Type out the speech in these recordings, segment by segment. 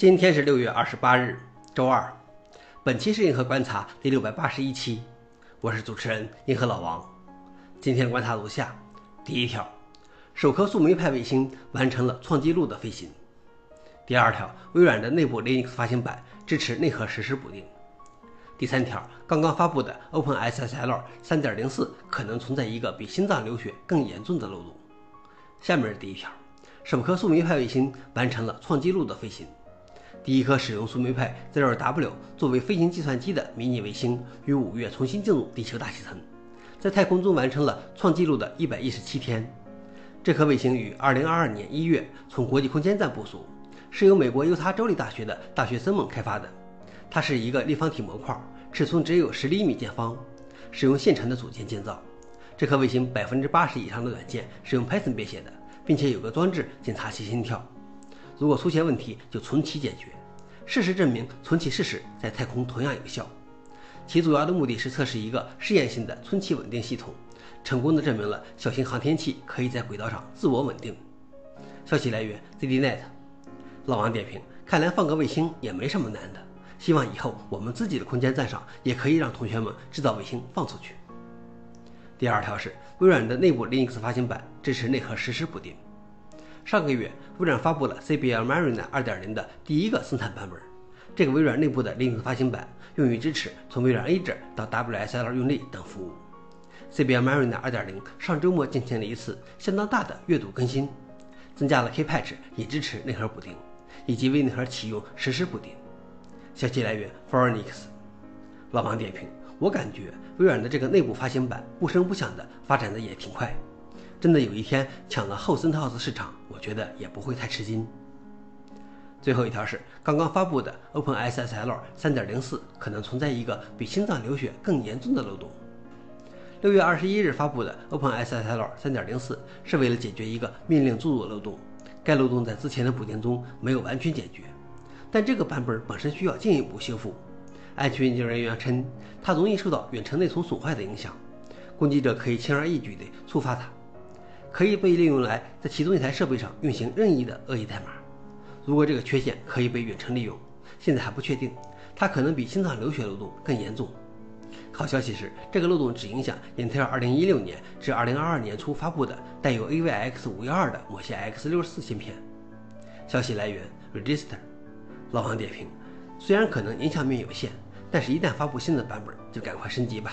今天是六月二十八日，周二。本期是银河观察第六百八十一期，我是主持人银河老王。今天观察如下：第一条，首颗树莓派卫星完成了创纪录的飞行。第二条，微软的内部 Linux 发行版支持内核实时补丁。第三条，刚刚发布的 OpenSSL 3.04可能存在一个比心脏流血更严重的漏洞。下面是第一条，首颗树莓派卫星完成了创纪录的飞行。第一颗使用树莓派 Zero-W 作为飞行计算机的迷你卫星，于五月重新进入地球大气层，在太空中完成了创纪录的一百一十七天。这颗卫星于二零二二年一月从国际空间站部署，是由美国犹他州立大学的大学生们开发的。它是一个立方体模块，尺寸只有十厘米见方，使用现成的组件建造。这颗卫星百分之八十以上的软件是用 Python 编写的，并且有个装置检查其心跳。如果出现问题，就重启解决。事实证明，重启试试在太空同样有效。其主要的目的是测试一个试验性的存气稳定系统，成功的证明了小型航天器可以在轨道上自我稳定。消息来源：ZDNet。老王点评：看来放个卫星也没什么难的。希望以后我们自己的空间站上也可以让同学们制造卫星放出去。第二条是微软的内部 Linux 发行版支持内核实时补丁。上个月，微软发布了 CBL Mariner 2.0的第一个生产版本。这个微软内部的 Linux 发行版用于支持从微软 Azure 到 WSL 用力等服务。CBL Mariner 2.0上周末进行了一次相当大的阅读更新，增加了 Kpatch 以支持内核补丁，以及为内核启用实时补丁。消息来源 f o r e n i x 老王点评：我感觉微软的这个内部发行版不声不响的发展的也挺快。真的有一天抢了后 CentOS 市场，我觉得也不会太吃惊。最后一条是刚刚发布的 OpenSSL 3.04可能存在一个比心脏流血更严重的漏洞。六月二十一日发布的 OpenSSL 3.04是为了解决一个命令注入漏洞，该漏洞在之前的补丁中没有完全解决，但这个版本本身需要进一步修复。安全研究人员称，它容易受到远程内存损坏的影响，攻击者可以轻而易举地触发它。可以被利用来在其中一台设备上运行任意的恶意代码。如果这个缺陷可以被远程利用，现在还不确定，它可能比心脏流血漏洞更严重。好消息是，这个漏洞只影响英特尔2016年至2022年初发布的带有 AVX512 的某些 X64 芯片。消息来源：Register。老王点评：虽然可能影响面有限，但是一旦发布新的版本，就赶快升级吧。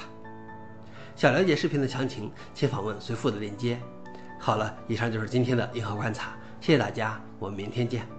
想了解视频的详情，请访问随附的链接。好了，以上就是今天的银河观察，谢谢大家，我们明天见。